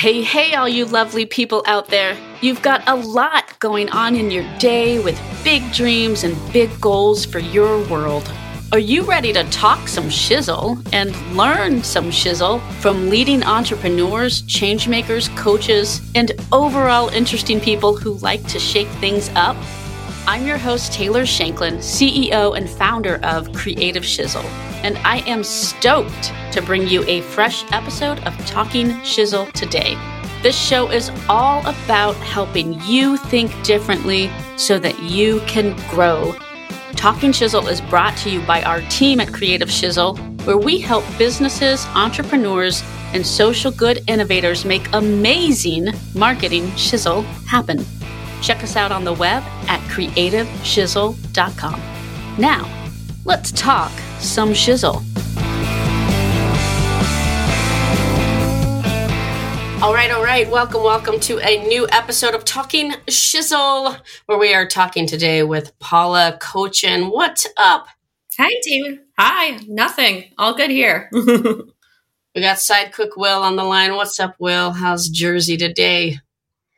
Hey, hey, all you lovely people out there. You've got a lot going on in your day with big dreams and big goals for your world. Are you ready to talk some shizzle and learn some shizzle from leading entrepreneurs, changemakers, coaches, and overall interesting people who like to shake things up? I'm your host, Taylor Shanklin, CEO and founder of Creative Shizzle, and I am stoked to bring you a fresh episode of Talking Shizzle today. This show is all about helping you think differently so that you can grow. Talking Shizzle is brought to you by our team at Creative Shizzle, where we help businesses, entrepreneurs, and social good innovators make amazing marketing shizzle happen. Check us out on the web at creativeshizzle.com. Now, let's talk some shizzle. All right, all right. Welcome, welcome to a new episode of Talking Shizzle, where we are talking today with Paula Kochan. What's up? Hi, team. Hi. Nothing. All good here. we got Sidecook Will on the line. What's up, Will? How's Jersey today?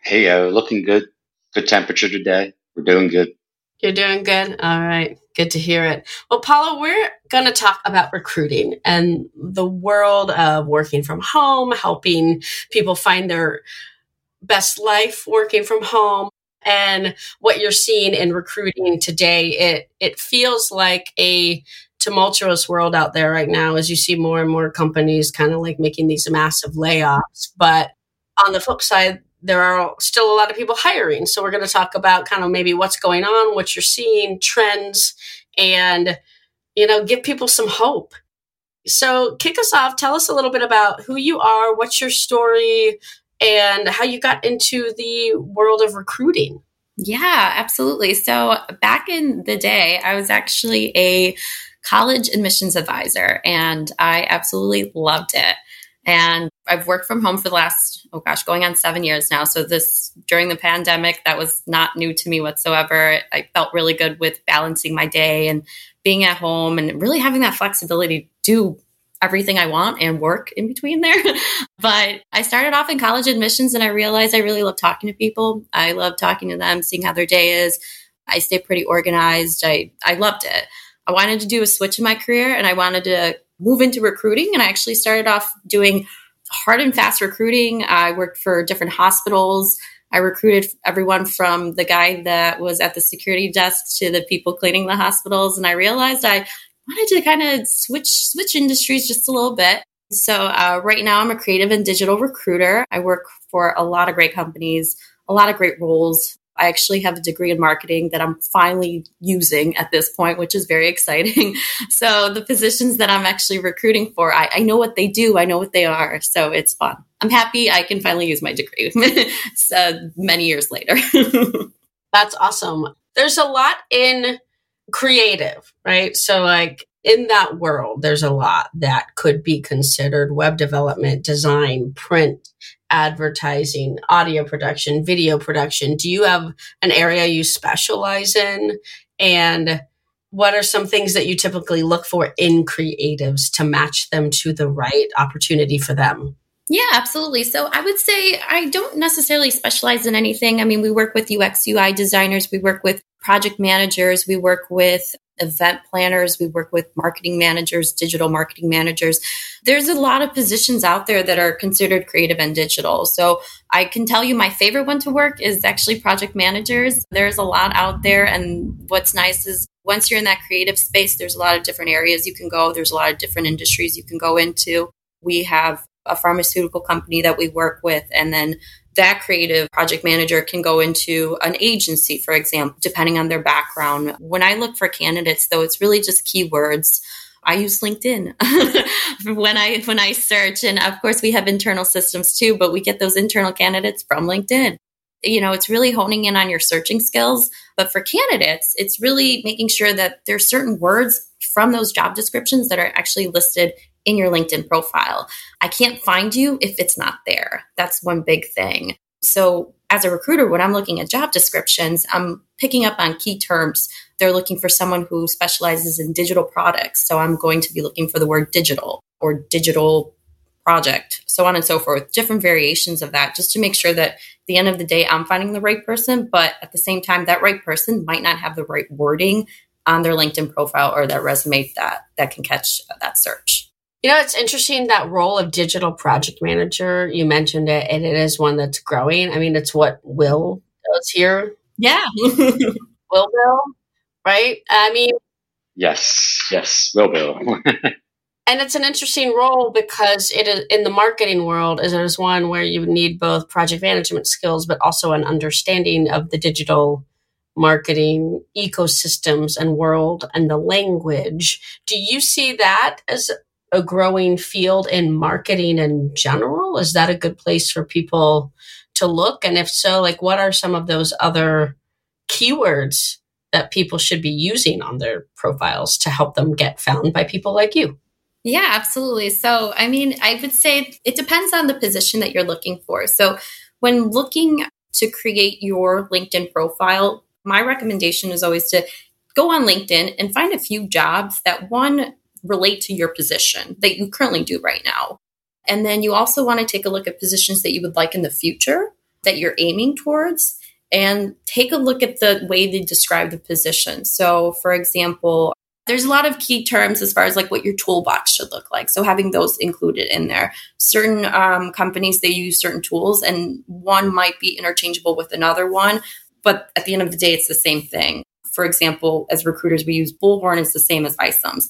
Hey, uh, looking good. Good temperature today. We're doing good. You're doing good. All right. Good to hear it. Well, Paula, we're going to talk about recruiting and the world of working from home, helping people find their best life working from home and what you're seeing in recruiting today. It it feels like a tumultuous world out there right now as you see more and more companies kind of like making these massive layoffs. But on the flip side, there are still a lot of people hiring. So we're going to talk about kind of maybe what's going on, what you're seeing, trends, and you know, give people some hope. So kick us off. Tell us a little bit about who you are, what's your story, and how you got into the world of recruiting. Yeah, absolutely. So back in the day, I was actually a college admissions advisor and I absolutely loved it. And I've worked from home for the last, oh gosh, going on seven years now. So this during the pandemic, that was not new to me whatsoever. I felt really good with balancing my day and being at home and really having that flexibility to do everything I want and work in between there. but I started off in college admissions and I realized I really love talking to people. I love talking to them, seeing how their day is. I stay pretty organized. I, I loved it. I wanted to do a switch in my career and I wanted to move into recruiting. And I actually started off doing hard and fast recruiting. I worked for different hospitals. I recruited everyone from the guy that was at the security desk to the people cleaning the hospitals. And I realized I wanted to kind of switch switch industries just a little bit. So uh, right now I'm a creative and digital recruiter. I work for a lot of great companies, a lot of great roles. I actually have a degree in marketing that I'm finally using at this point, which is very exciting. so the positions that I'm actually recruiting for, I, I know what they do, I know what they are. So it's fun. I'm happy I can finally use my degree so many years later. That's awesome. There's a lot in creative, right? So like in that world, there's a lot that could be considered web development, design, print, advertising, audio production, video production? Do you have an area you specialize in? And what are some things that you typically look for in creatives to match them to the right opportunity for them? Yeah, absolutely. So I would say I don't necessarily specialize in anything. I mean, we work with UX, UI designers, we work with project managers, we work with event planners, we work with marketing managers, digital marketing managers. There's a lot of positions out there that are considered creative and digital. So I can tell you my favorite one to work is actually project managers. There's a lot out there. And what's nice is once you're in that creative space, there's a lot of different areas you can go. There's a lot of different industries you can go into. We have a pharmaceutical company that we work with, and then that creative project manager can go into an agency, for example, depending on their background. When I look for candidates, though, it's really just keywords. I use LinkedIn when I when I search, and of course we have internal systems too, but we get those internal candidates from LinkedIn. You know, it's really honing in on your searching skills. But for candidates, it's really making sure that there's certain words from those job descriptions that are actually listed in your LinkedIn profile. I can't find you if it's not there. That's one big thing. So, as a recruiter, when I'm looking at job descriptions, I'm picking up on key terms. They're looking for someone who specializes in digital products. So, I'm going to be looking for the word digital or digital project, so on and so forth, different variations of that, just to make sure that at the end of the day, I'm finding the right person. But at the same time, that right person might not have the right wording on their LinkedIn profile or that resume that that can catch that search. You know, it's interesting that role of digital project manager. You mentioned it, and it is one that's growing. I mean, it's what Will does here. Yeah. Will Will, right? I mean, yes, yes, Will Bill. and it's an interesting role because it is in the marketing world is there's one where you need both project management skills but also an understanding of the digital marketing ecosystems and world and the language do you see that as a growing field in marketing in general is that a good place for people to look and if so like what are some of those other keywords that people should be using on their profiles to help them get found by people like you yeah, absolutely. So, I mean, I would say it depends on the position that you're looking for. So, when looking to create your LinkedIn profile, my recommendation is always to go on LinkedIn and find a few jobs that one relate to your position that you currently do right now. And then you also want to take a look at positions that you would like in the future that you're aiming towards and take a look at the way they describe the position. So, for example, there's a lot of key terms as far as like what your toolbox should look like. So having those included in there. Certain um, companies they use certain tools, and one might be interchangeable with another one, but at the end of the day, it's the same thing. For example, as recruiters, we use Bullhorn. It's the same as iCIMS.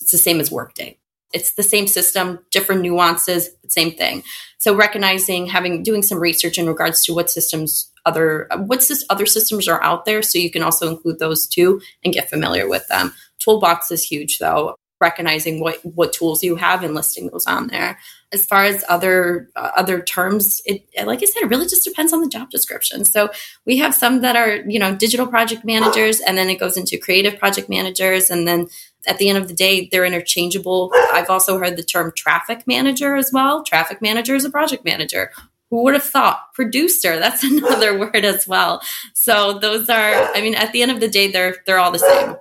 It's the same as Workday. It's the same system, different nuances, same thing. So recognizing, having, doing some research in regards to what systems other, what other systems are out there, so you can also include those too and get familiar with them. Toolbox is huge though, recognizing what what tools you have and listing those on there. As far as other uh, other terms, it like I said, it really just depends on the job description. So we have some that are you know digital project managers, and then it goes into creative project managers, and then at the end of the day, they're interchangeable. I've also heard the term traffic manager as well. Traffic manager is a project manager. Who would have thought? Producer, that's another word as well. So those are, I mean, at the end of the day, they're they're all the same.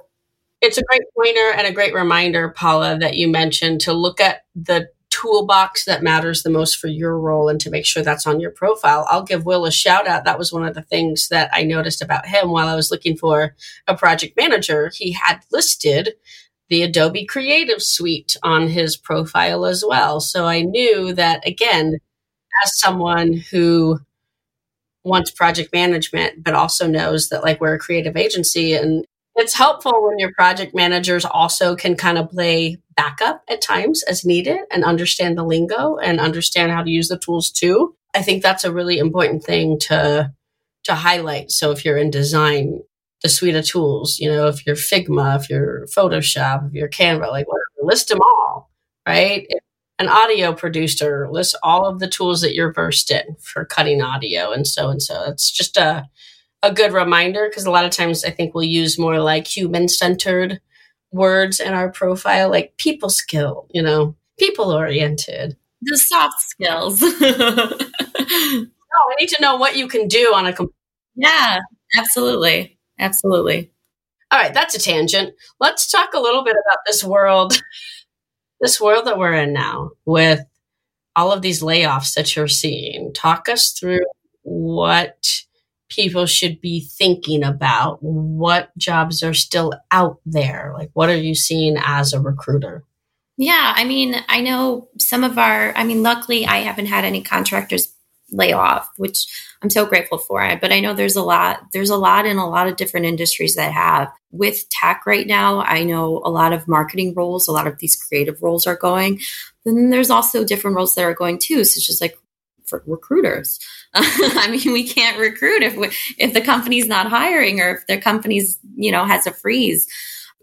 It's a great pointer and a great reminder, Paula, that you mentioned to look at the toolbox that matters the most for your role and to make sure that's on your profile. I'll give Will a shout out. That was one of the things that I noticed about him while I was looking for a project manager. He had listed the Adobe Creative Suite on his profile as well. So I knew that, again, as someone who wants project management, but also knows that like we're a creative agency and it's helpful when your project managers also can kind of play backup at times as needed and understand the lingo and understand how to use the tools too. I think that's a really important thing to to highlight. So if you're in design, the suite of tools, you know, if you're Figma, if you're Photoshop, if you're Canva, like whatever, list them all, right? If an audio producer, lists all of the tools that you're versed in for cutting audio and so and so. It's just a a good reminder because a lot of times I think we'll use more like human centered words in our profile, like people skill, you know, people oriented. The soft skills. no, I need to know what you can do on a. Comp- yeah, absolutely. Absolutely. All right, that's a tangent. Let's talk a little bit about this world, this world that we're in now with all of these layoffs that you're seeing. Talk us through what people should be thinking about? What jobs are still out there? Like, what are you seeing as a recruiter? Yeah, I mean, I know some of our, I mean, luckily I haven't had any contractors lay off, which I'm so grateful for. But I know there's a lot, there's a lot in a lot of different industries that have. With tech right now, I know a lot of marketing roles, a lot of these creative roles are going. Then there's also different roles that are going too, such as like for recruiters. I mean, we can't recruit if we, if the company's not hiring or if the company's you know has a freeze.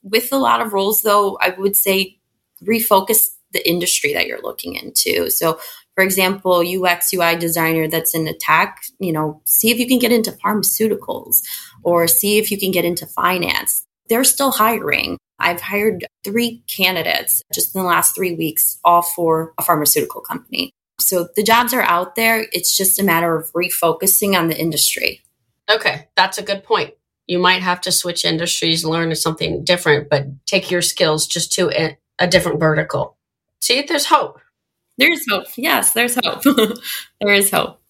With a lot of roles, though, I would say refocus the industry that you're looking into. So, for example, UX UI designer that's in tech, you know, see if you can get into pharmaceuticals or see if you can get into finance. They're still hiring. I've hired three candidates just in the last three weeks, all for a pharmaceutical company. So the jobs are out there. It's just a matter of refocusing on the industry. Okay, that's a good point. You might have to switch industries, learn something different, but take your skills just to a, a different vertical. See, there's hope. There's hope. Yes, there's hope. there is hope.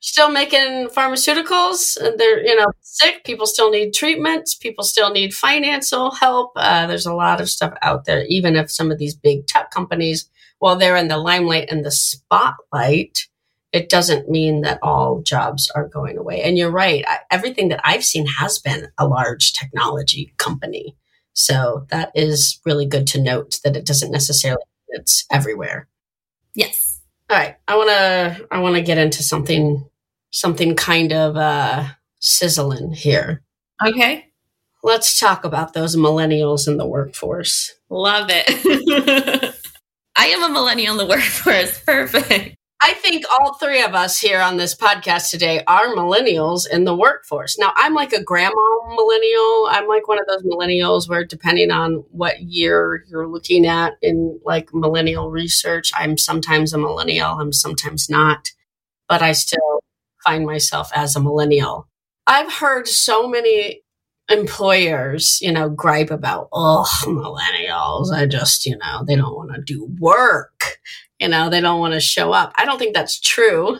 Still making pharmaceuticals. and They're you know sick. People still need treatments. People still need financial help. Uh, there's a lot of stuff out there. Even if some of these big tech companies, while they're in the limelight and the spotlight, it doesn't mean that all jobs are going away. And you're right. I, everything that I've seen has been a large technology company. So that is really good to note that it doesn't necessarily it's everywhere. Yes. All right. I want to I want to get into something something kind of uh sizzling here. Okay. Let's talk about those millennials in the workforce. Love it. I am a millennial in the workforce. Perfect. I think all three of us here on this podcast today are millennials in the workforce. Now, I'm like a grandma millennial. I'm like one of those millennials where, depending on what year you're looking at in like millennial research, I'm sometimes a millennial, I'm sometimes not, but I still find myself as a millennial. I've heard so many employers, you know, gripe about, oh, millennials, I just, you know, they don't want to do work you know, they don't want to show up. I don't think that's true.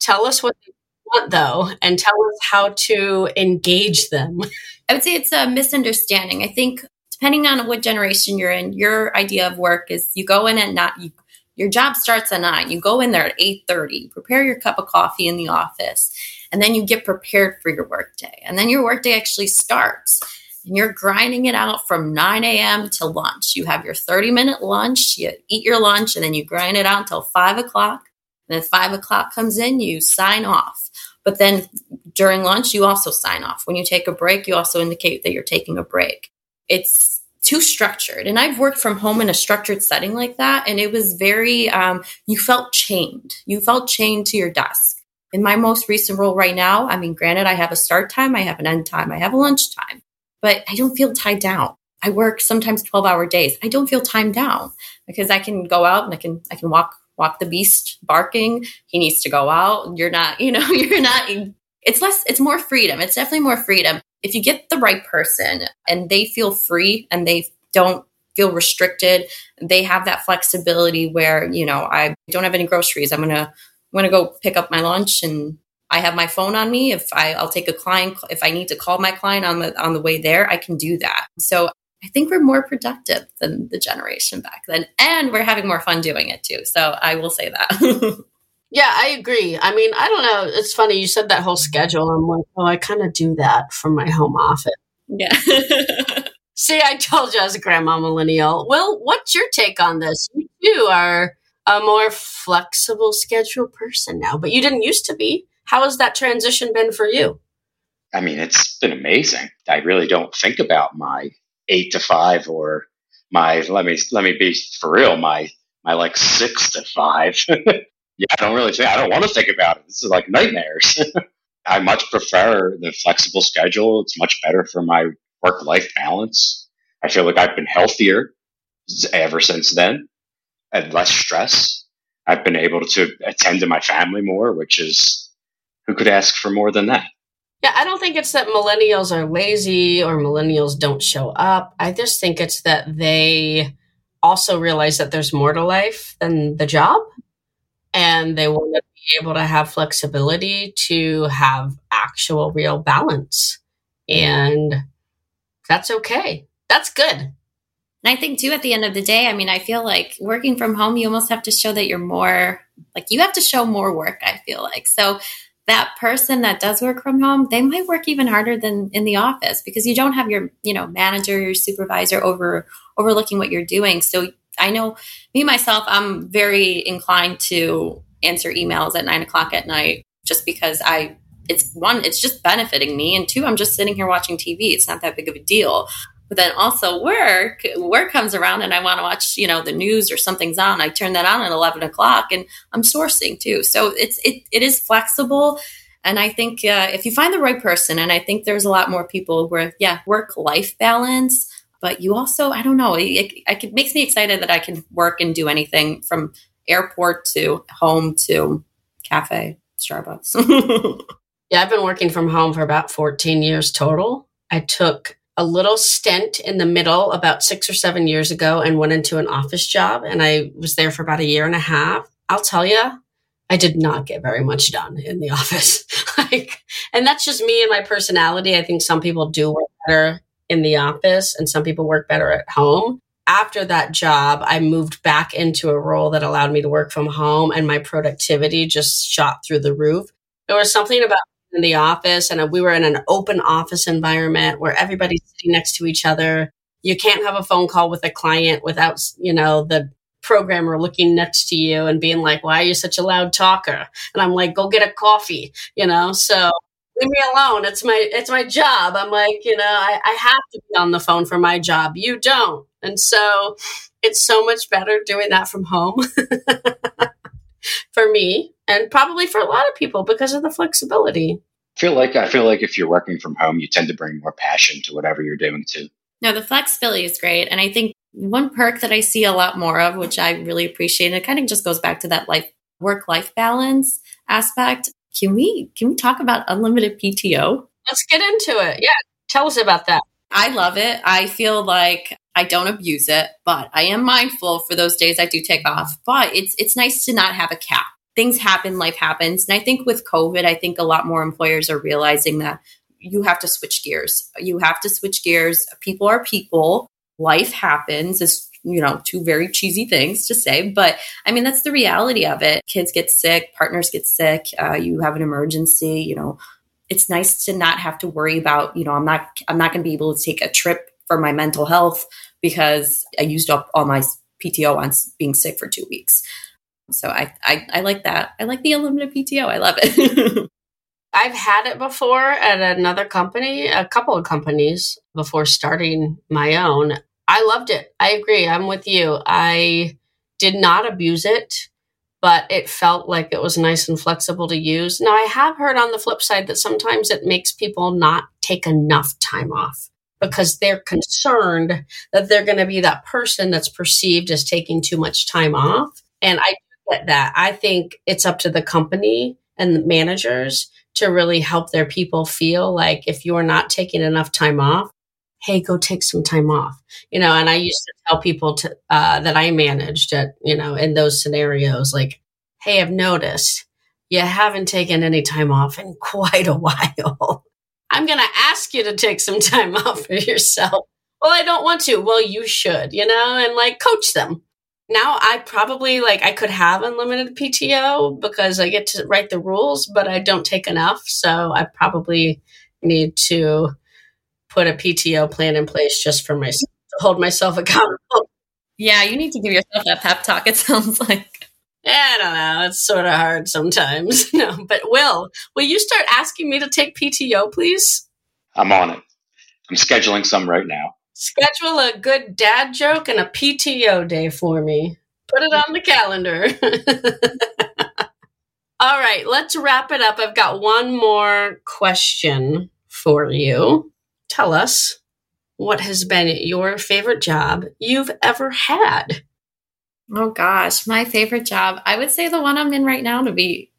Tell us what they want, though, and tell us how to engage them. I would say it's a misunderstanding. I think depending on what generation you're in, your idea of work is you go in at not you, your job starts at nine. You go in there at eight thirty, prepare your cup of coffee in the office, and then you get prepared for your workday. And then your workday actually starts and you're grinding it out from 9 a.m. to lunch. You have your 30 minute lunch, you eat your lunch, and then you grind it out until 5 o'clock. And then 5 o'clock comes in, you sign off. But then during lunch, you also sign off. When you take a break, you also indicate that you're taking a break. It's too structured. And I've worked from home in a structured setting like that. And it was very, um, you felt chained. You felt chained to your desk. In my most recent role right now, I mean, granted, I have a start time, I have an end time, I have a lunch time but I don't feel tied down. I work sometimes 12 hour days. I don't feel timed down because I can go out and I can, I can walk, walk the beast barking. He needs to go out. You're not, you know, you're not, it's less, it's more freedom. It's definitely more freedom. If you get the right person and they feel free and they don't feel restricted, they have that flexibility where, you know, I don't have any groceries. I'm going to, I'm going to go pick up my lunch and I have my phone on me. If I, I'll take a client, if I need to call my client on the on the way there, I can do that. So I think we're more productive than the generation back then, and we're having more fun doing it too. So I will say that. yeah, I agree. I mean, I don't know. It's funny you said that whole schedule. I'm like, oh, I kind of do that from my home office. Yeah. See, I told you as a grandma millennial. Well, what's your take on this? You are a more flexible schedule person now, but you didn't used to be. How has that transition been for you? I mean, it's been amazing. I really don't think about my eight to five or my let me let me be for real my my like six to five. yeah, I don't really think I don't want to think about it. This is like nightmares. I much prefer the flexible schedule. It's much better for my work life balance. I feel like I've been healthier ever since then and less stress. I've been able to attend to my family more, which is who could ask for more than that? Yeah, I don't think it's that millennials are lazy or millennials don't show up. I just think it's that they also realize that there's more to life than the job and they want to be able to have flexibility to have actual real balance. And that's okay. That's good. And I think too, at the end of the day, I mean, I feel like working from home, you almost have to show that you're more like you have to show more work. I feel like so that person that does work from home, they might work even harder than in the office because you don't have your, you know, manager, your supervisor over overlooking what you're doing. So I know me myself, I'm very inclined to answer emails at nine o'clock at night just because I it's one, it's just benefiting me, and two, I'm just sitting here watching TV. It's not that big of a deal. But then also work, work comes around and I want to watch, you know, the news or something's on. I turn that on at 11 o'clock and I'm sourcing too. So it's, it, it is flexible. And I think uh, if you find the right person, and I think there's a lot more people where, yeah, work life balance, but you also, I don't know, it, it, it makes me excited that I can work and do anything from airport to home to cafe, Starbucks. yeah, I've been working from home for about 14 years total. I took a little stint in the middle about six or seven years ago and went into an office job. And I was there for about a year and a half. I'll tell you, I did not get very much done in the office. like, and that's just me and my personality. I think some people do work better in the office and some people work better at home. After that job, I moved back into a role that allowed me to work from home and my productivity just shot through the roof. There was something about in the office and uh, we were in an open office environment where everybody's sitting next to each other. You can't have a phone call with a client without, you know, the programmer looking next to you and being like, why are you such a loud talker? And I'm like, go get a coffee, you know? So leave me alone. It's my, it's my job. I'm like, you know, I, I have to be on the phone for my job. You don't. And so it's so much better doing that from home for me and probably for a lot of people because of the flexibility. I feel like I feel like if you're working from home, you tend to bring more passion to whatever you're doing too. No, the flexibility is great. And I think one perk that I see a lot more of, which I really appreciate, and it kind of just goes back to that life work life balance aspect. Can we can we talk about unlimited PTO? Let's get into it. Yeah. Tell us about that. I love it. I feel like I don't abuse it, but I am mindful for those days I do take off. But it's it's nice to not have a cap. Things happen, life happens. And I think with COVID, I think a lot more employers are realizing that you have to switch gears. You have to switch gears. People are people. Life happens. is you know, two very cheesy things to say, but I mean, that's the reality of it. Kids get sick, partners get sick, uh, you have an emergency, you know, it's nice to not have to worry about, you know, I'm not, I'm not going to be able to take a trip for my mental health because I used up all my PTO on being sick for two weeks. So I, I, I like that. I like the unlimited PTO. I love it. I've had it before at another company, a couple of companies before starting my own. I loved it. I agree. I'm with you. I did not abuse it, but it felt like it was nice and flexible to use. Now, I have heard on the flip side that sometimes it makes people not take enough time off because they're concerned that they're going to be that person that's perceived as taking too much time off. And I get that. I think it's up to the company and the managers to really help their people feel like if you're not taking enough time off, hey, go take some time off. You know, and I used to tell people to, uh, that I managed at, you know, in those scenarios, like, hey, I've noticed you haven't taken any time off in quite a while. I'm going to ask you to take some time off for yourself. Well, I don't want to. Well, you should, you know, and like coach them now I probably like I could have unlimited PTO because I get to write the rules, but I don't take enough. So I probably need to put a PTO plan in place just for myself to hold myself accountable. Yeah, you need to give yourself that pep talk, it sounds like. Yeah, I don't know. It's sort of hard sometimes. no, but Will, will you start asking me to take PTO, please? I'm on it. I'm scheduling some right now. Schedule a good dad joke and a PTO day for me. Put it on the calendar. All right, let's wrap it up. I've got one more question for you. Tell us what has been your favorite job you've ever had? Oh gosh, my favorite job. I would say the one I'm in right now, to be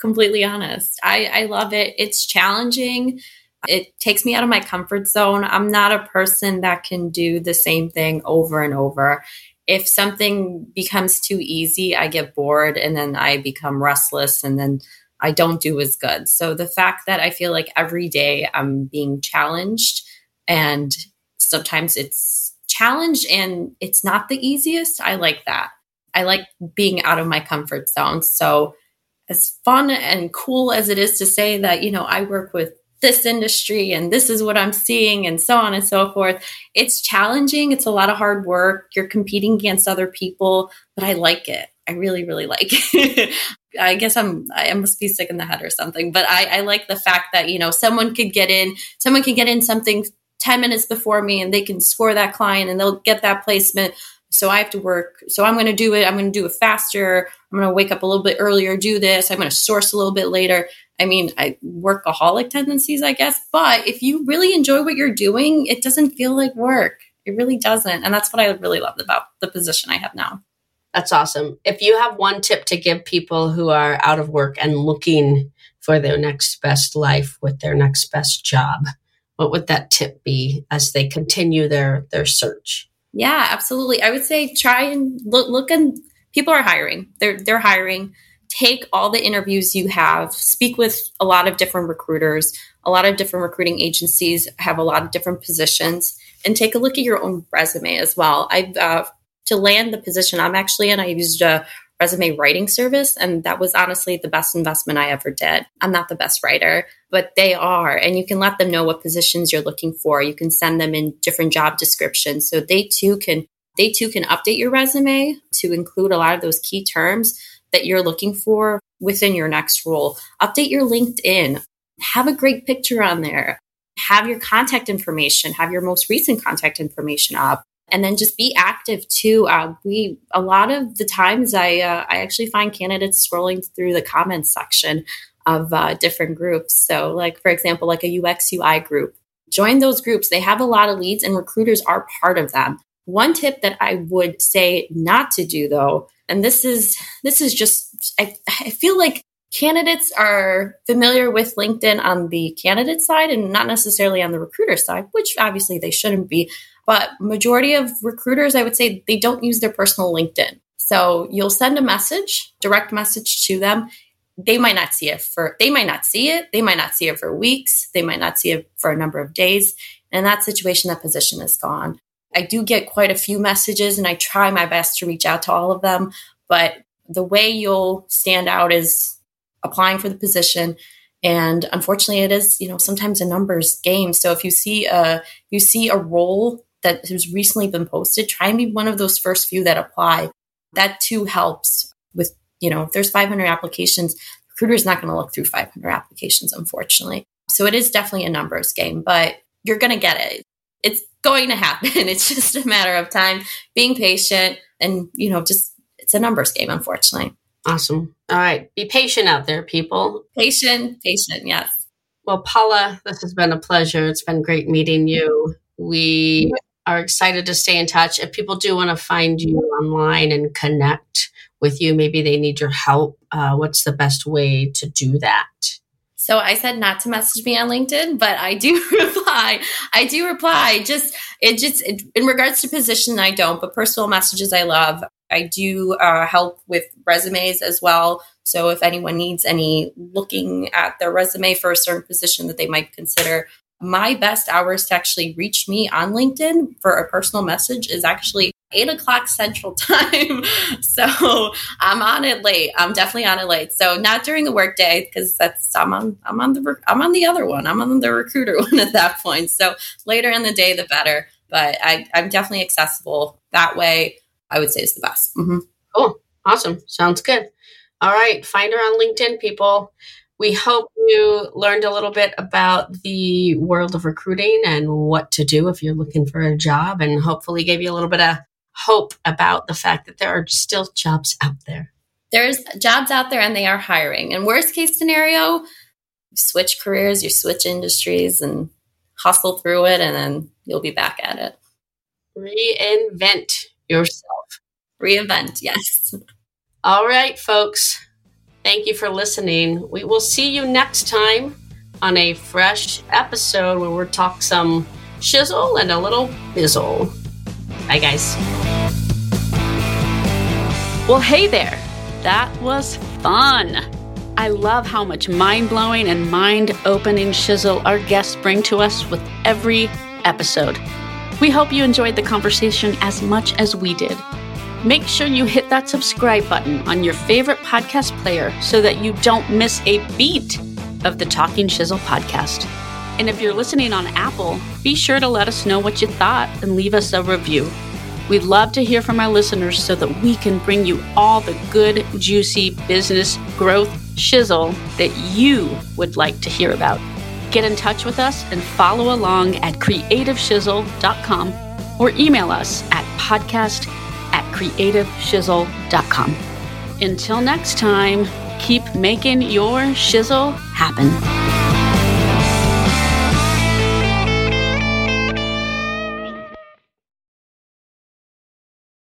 completely honest. I, I love it. It's challenging. It takes me out of my comfort zone. I'm not a person that can do the same thing over and over. If something becomes too easy, I get bored and then I become restless and then I don't do as good. So the fact that I feel like every day I'm being challenged and sometimes it's challenged and it's not the easiest, I like that. I like being out of my comfort zone. So as fun and cool as it is to say that, you know, I work with this industry and this is what I'm seeing and so on and so forth. It's challenging. It's a lot of hard work. You're competing against other people, but I like it. I really, really like it. I guess I'm, I must be sick in the head or something, but I, I like the fact that, you know, someone could get in, someone can get in something 10 minutes before me and they can score that client and they'll get that placement. So I have to work. So I'm going to do it. I'm going to do it faster. I'm going to wake up a little bit earlier, do this. I'm going to source a little bit later. I mean, I workaholic tendencies, I guess. But if you really enjoy what you're doing, it doesn't feel like work. It really doesn't. And that's what I really love about the position I have now. That's awesome. If you have one tip to give people who are out of work and looking for their next best life with their next best job, what would that tip be as they continue their their search? Yeah, absolutely. I would say try and look look and people are hiring. They're they're hiring. Take all the interviews you have, speak with a lot of different recruiters. A lot of different recruiting agencies have a lot of different positions, and take a look at your own resume as well. I've uh, to land the position I'm actually in. I used a resume writing service. And that was honestly the best investment I ever did. I'm not the best writer, but they are. And you can let them know what positions you're looking for. You can send them in different job descriptions. So they too can they too can update your resume to include a lot of those key terms that you're looking for within your next role. Update your LinkedIn. Have a great picture on there. Have your contact information, have your most recent contact information up and then just be active too. Uh, we a lot of the times I uh, I actually find candidates scrolling through the comments section of uh, different groups. So, like for example, like a UX UI group, join those groups. They have a lot of leads, and recruiters are part of them. One tip that I would say not to do though, and this is this is just I, I feel like candidates are familiar with LinkedIn on the candidate side and not necessarily on the recruiter side, which obviously they shouldn't be. But majority of recruiters, I would say they don't use their personal LinkedIn. So you'll send a message, direct message to them. They might not see it for they might not see it. They might not see it for weeks. They might not see it for a number of days. And in that situation, that position is gone. I do get quite a few messages and I try my best to reach out to all of them. But the way you'll stand out is applying for the position. And unfortunately, it is, you know, sometimes a numbers game. So if you see a you see a role that has recently been posted, try and be one of those first few that apply. That too helps you know, if there's 500 applications, recruiter's not going to look through 500 applications, unfortunately. So it is definitely a numbers game, but you're going to get it. It's going to happen. It's just a matter of time, being patient, and, you know, just it's a numbers game, unfortunately. Awesome. All right. Be patient out there, people. Patient, patient, yes. Well, Paula, this has been a pleasure. It's been great meeting you. We are excited to stay in touch. If people do want to find you online and connect with you, maybe they need your help. Uh, what's the best way to do that? So I said not to message me on LinkedIn, but I do reply. I do reply. Just it just it, in regards to position, I don't. But personal messages, I love. I do uh, help with resumes as well. So if anyone needs any looking at their resume for a certain position that they might consider, my best hours to actually reach me on LinkedIn for a personal message is actually eight o'clock central time. so I'm on it late. I'm definitely on it late. So not during the workday because that's I'm on I'm on the I'm on the other one. I'm on the recruiter one at that point. So later in the day, the better. But I, I'm definitely accessible that way. I would say is the best. Mm-hmm. Cool, awesome, sounds good. All right, find her on LinkedIn, people. We hope you learned a little bit about the world of recruiting and what to do if you're looking for a job, and hopefully gave you a little bit of hope about the fact that there are still jobs out there. There's jobs out there and they are hiring. And worst case scenario, you switch careers, you switch industries and hustle through it, and then you'll be back at it. Reinvent yourself. Reinvent, yes. All right, folks. Thank you for listening. We will see you next time on a fresh episode where we'll talk some shizzle and a little bizzle. Bye, guys. Well, hey there. That was fun. I love how much mind blowing and mind opening shizzle our guests bring to us with every episode. We hope you enjoyed the conversation as much as we did. Make sure you hit that subscribe button on your favorite podcast player so that you don't miss a beat of the Talking Shizzle podcast. And if you're listening on Apple, be sure to let us know what you thought and leave us a review. We'd love to hear from our listeners so that we can bring you all the good, juicy business growth shizzle that you would like to hear about. Get in touch with us and follow along at creativeshizzle.com or email us at podcast at creativeshizzle.com. Until next time, keep making your shizzle happen.